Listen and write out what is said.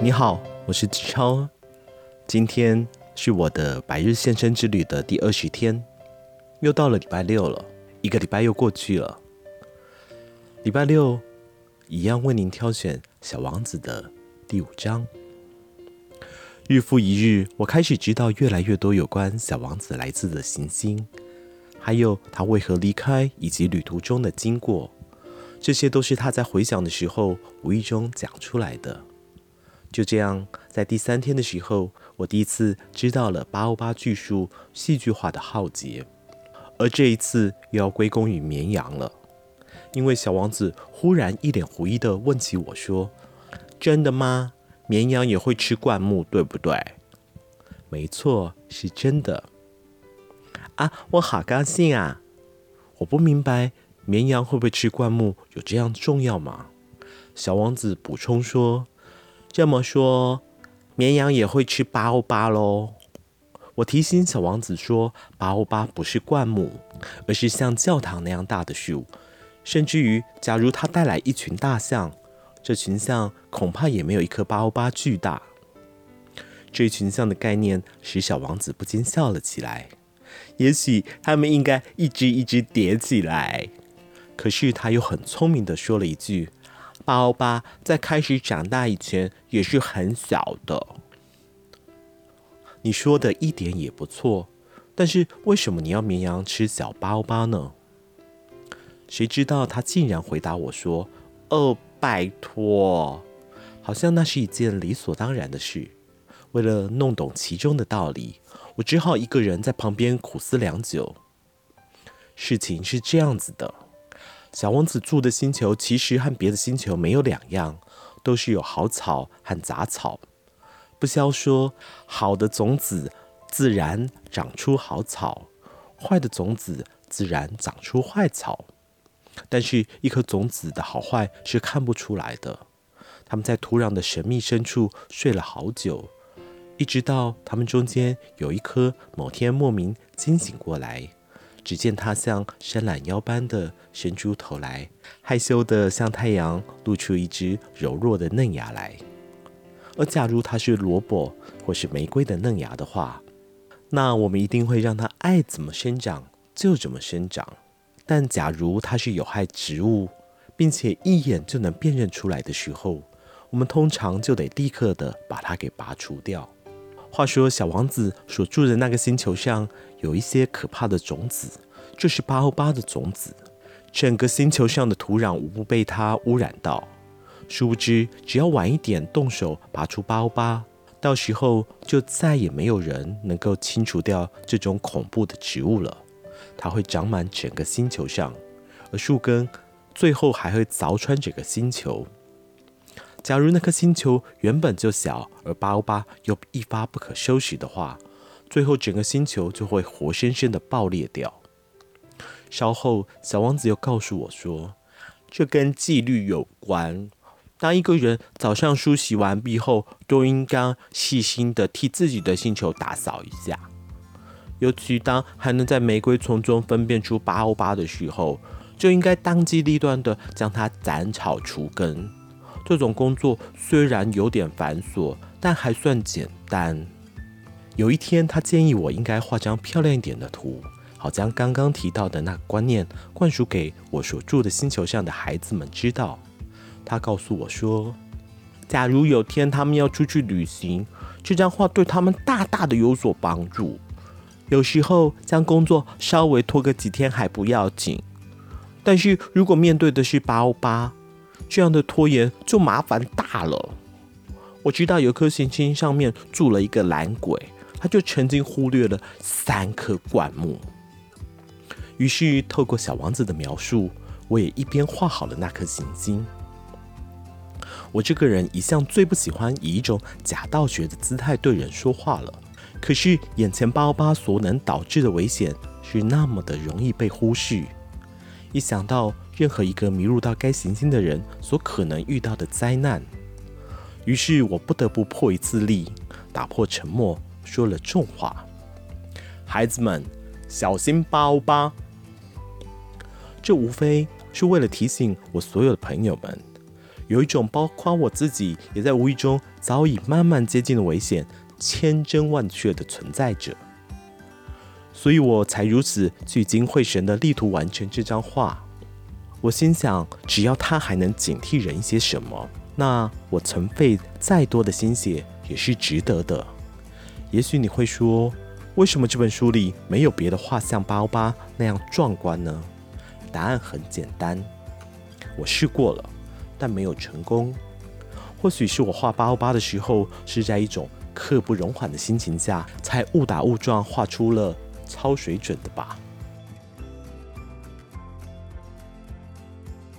你好，我是子超。今天是我的百日献身之旅的第二十天，又到了礼拜六了，一个礼拜又过去了。礼拜六一样为您挑选《小王子》的第五章。日复一日，我开始知道越来越多有关小王子来自的行星，还有他为何离开以及旅途中的经过。这些都是他在回想的时候无意中讲出来的。就这样，在第三天的时候，我第一次知道了八欧八巨树戏剧化的浩劫，而这一次又要归功于绵羊了，因为小王子忽然一脸狐疑地问起我说：“真的吗？绵羊也会吃灌木，对不对？”“没错，是真的。”“啊，我好高兴啊！”我不明白绵羊会不会吃灌木有这样重要吗？小王子补充说。这么说，绵羊也会吃八欧巴喽？我提醒小王子说，八欧巴不是灌木，而是像教堂那样大的树。甚至于，假如他带来一群大象，这群象恐怕也没有一棵八欧巴巨大。这一群象的概念使小王子不禁笑了起来。也许他们应该一只一只叠起来。可是他又很聪明地说了一句。八欧八在开始长大以前也是很小的。你说的一点也不错，但是为什么你要绵羊吃小八欧八呢？谁知道他竟然回答我说：“哦，拜托，好像那是一件理所当然的事。”为了弄懂其中的道理，我只好一个人在旁边苦思良久。事情是这样子的。小王子住的星球其实和别的星球没有两样，都是有好草和杂草。不消说，好的种子自然长出好草，坏的种子自然长出坏草。但是，一颗种子的好坏是看不出来的。它们在土壤的神秘深处睡了好久，一直到它们中间有一颗某天莫名惊醒过来。只见他像伸懒腰般的伸出头来，害羞的向太阳露出一只柔弱的嫩芽来。而假如它是萝卜或是玫瑰的嫩芽的话，那我们一定会让它爱怎么生长就怎么生长。但假如它是有害植物，并且一眼就能辨认出来的时候，我们通常就得立刻的把它给拔除掉。话说，小王子所住的那个星球上有一些可怕的种子，就是八欧八的种子。整个星球上的土壤无不被它污染到。殊不知，只要晚一点动手拔出八欧八，到时候就再也没有人能够清除掉这种恐怖的植物了。它会长满整个星球上，而树根最后还会凿穿整个星球。假如那颗星球原本就小，而八欧八又一发不可收拾的话，最后整个星球就会活生生的爆裂掉。稍后，小王子又告诉我说，这跟纪律有关。当一个人早上梳洗完毕后，都应该细心的替自己的星球打扫一下。尤其当还能在玫瑰丛中分辨出八欧八的时候，就应该当机立断的将它斩草除根。这种工作虽然有点繁琐，但还算简单。有一天，他建议我应该画张漂亮一点的图，好将刚刚提到的那个观念灌输给我所住的星球上的孩子们知道。他告诉我说，假如有天他们要出去旅行，这张画对他们大大的有所帮助。有时候将工作稍微拖个几天还不要紧，但是如果面对的是八欧八。这样的拖延就麻烦大了。我知道有颗行星上面住了一个懒鬼，他就曾经忽略了三棵灌木。于是透过小王子的描述，我也一边画好了那颗行星。我这个人一向最不喜欢以一种假道学的姿态对人说话了，可是眼前八八所能导致的危险是那么的容易被忽视。一想到任何一个迷入到该行星的人所可能遇到的灾难，于是我不得不破一次例，打破沉默，说了重话：“孩子们，小心八欧八！”这无非是为了提醒我所有的朋友们，有一种包括我自己也在无意中早已慢慢接近了危险，千真万确的存在着。所以我才如此聚精会神的力图完成这张画。我心想，只要他还能警惕人一些什么，那我曾费再多的心血也是值得的。也许你会说，为什么这本书里没有别的画像八欧八那样壮观呢？答案很简单，我试过了，但没有成功。或许是我画八欧八的时候是在一种刻不容缓的心情下，才误打误撞画出了超水准的吧。